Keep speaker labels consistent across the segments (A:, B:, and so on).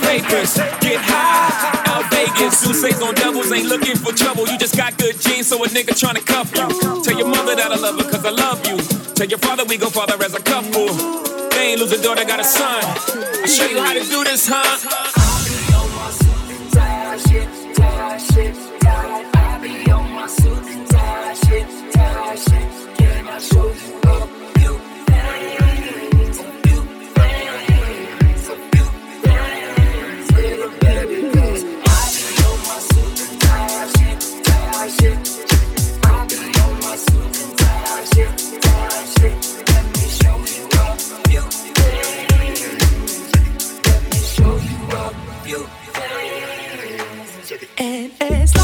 A: papers. Get high out Vegas. Sousa's on doubles, ain't looking for trouble. You just got good genes, so a nigga tryna cuff you. Tell your mother that I love her, cause I love you. Tell your father we go father as a couple. They ain't lose a daughter, got a son. i show you how to do this, huh?
B: Shit, shit. and
C: as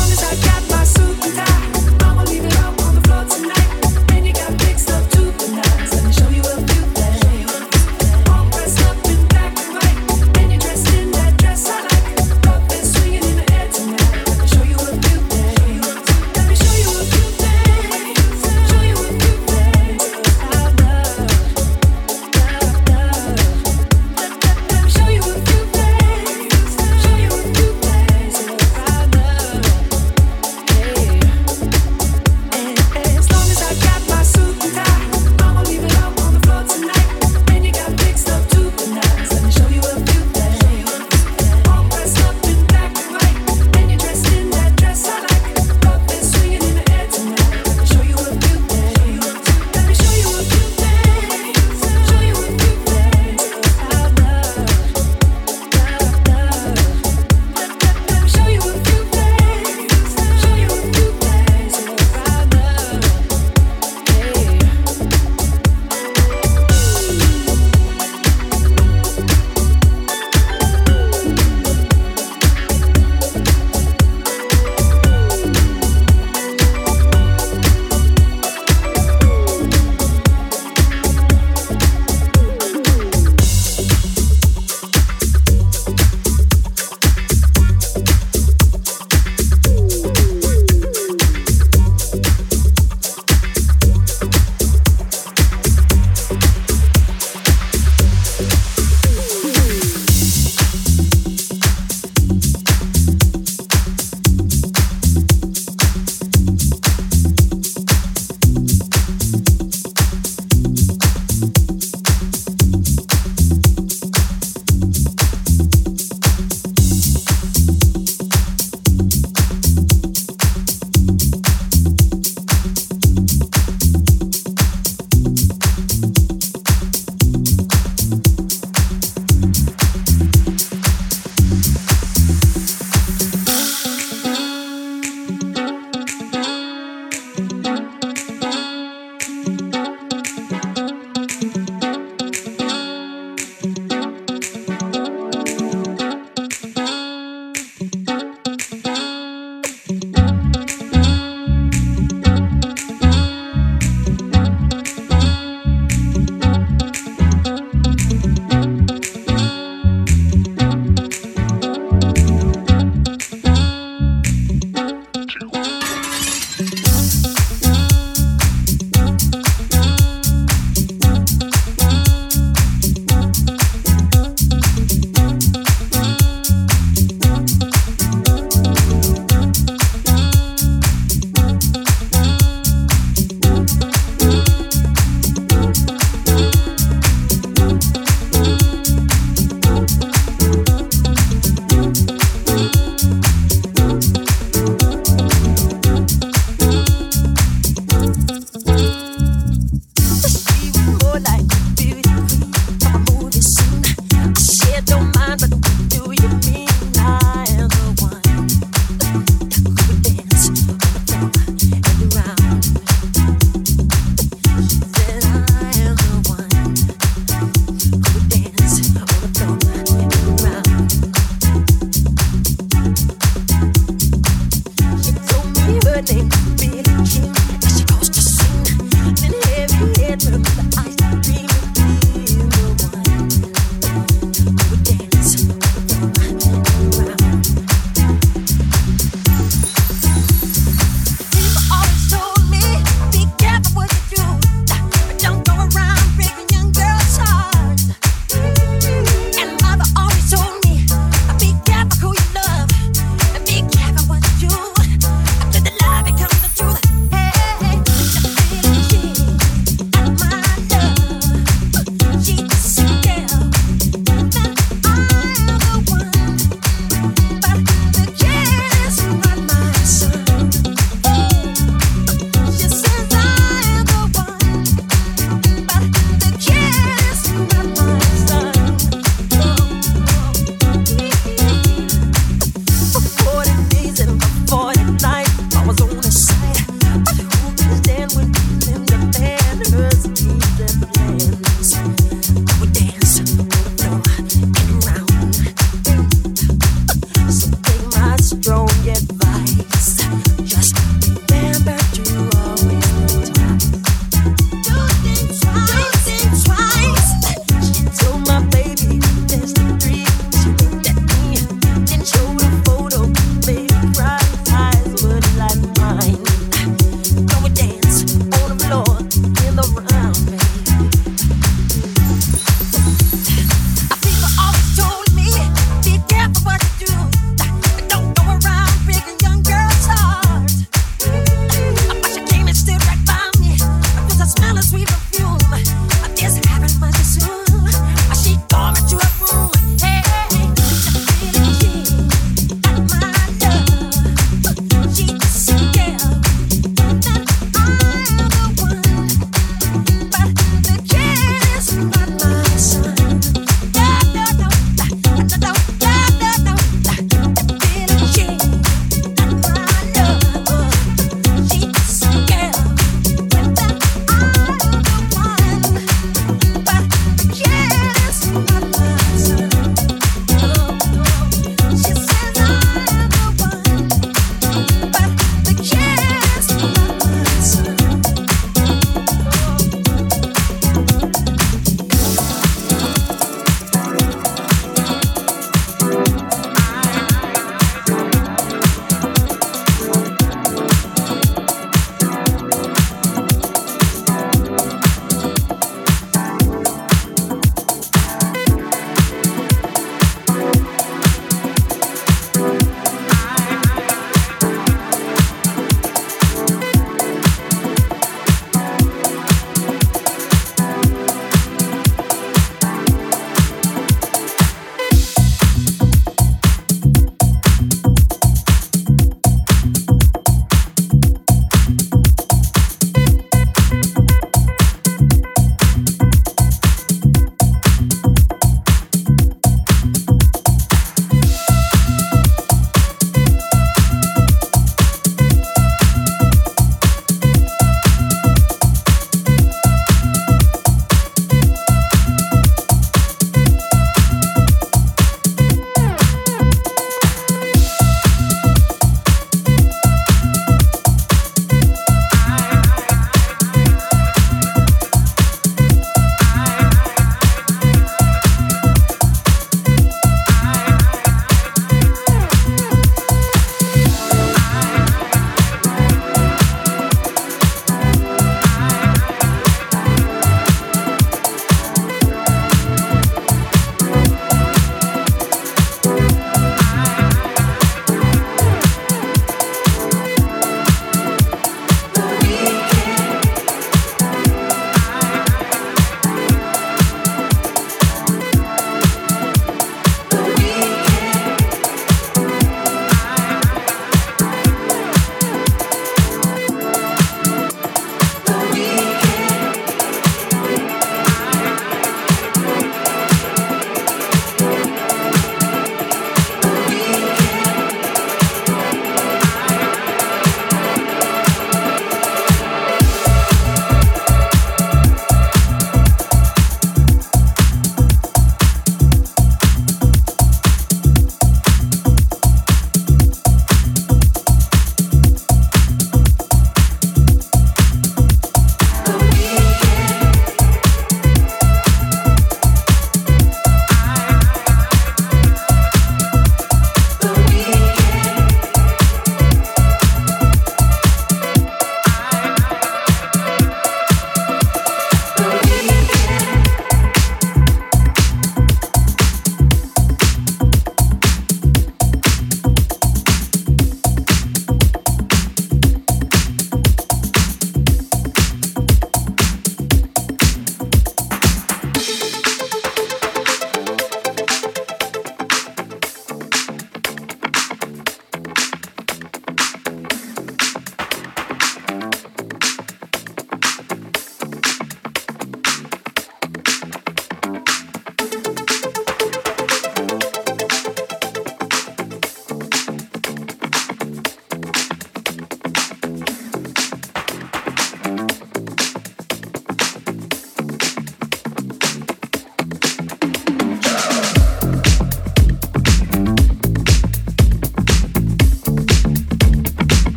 D: After the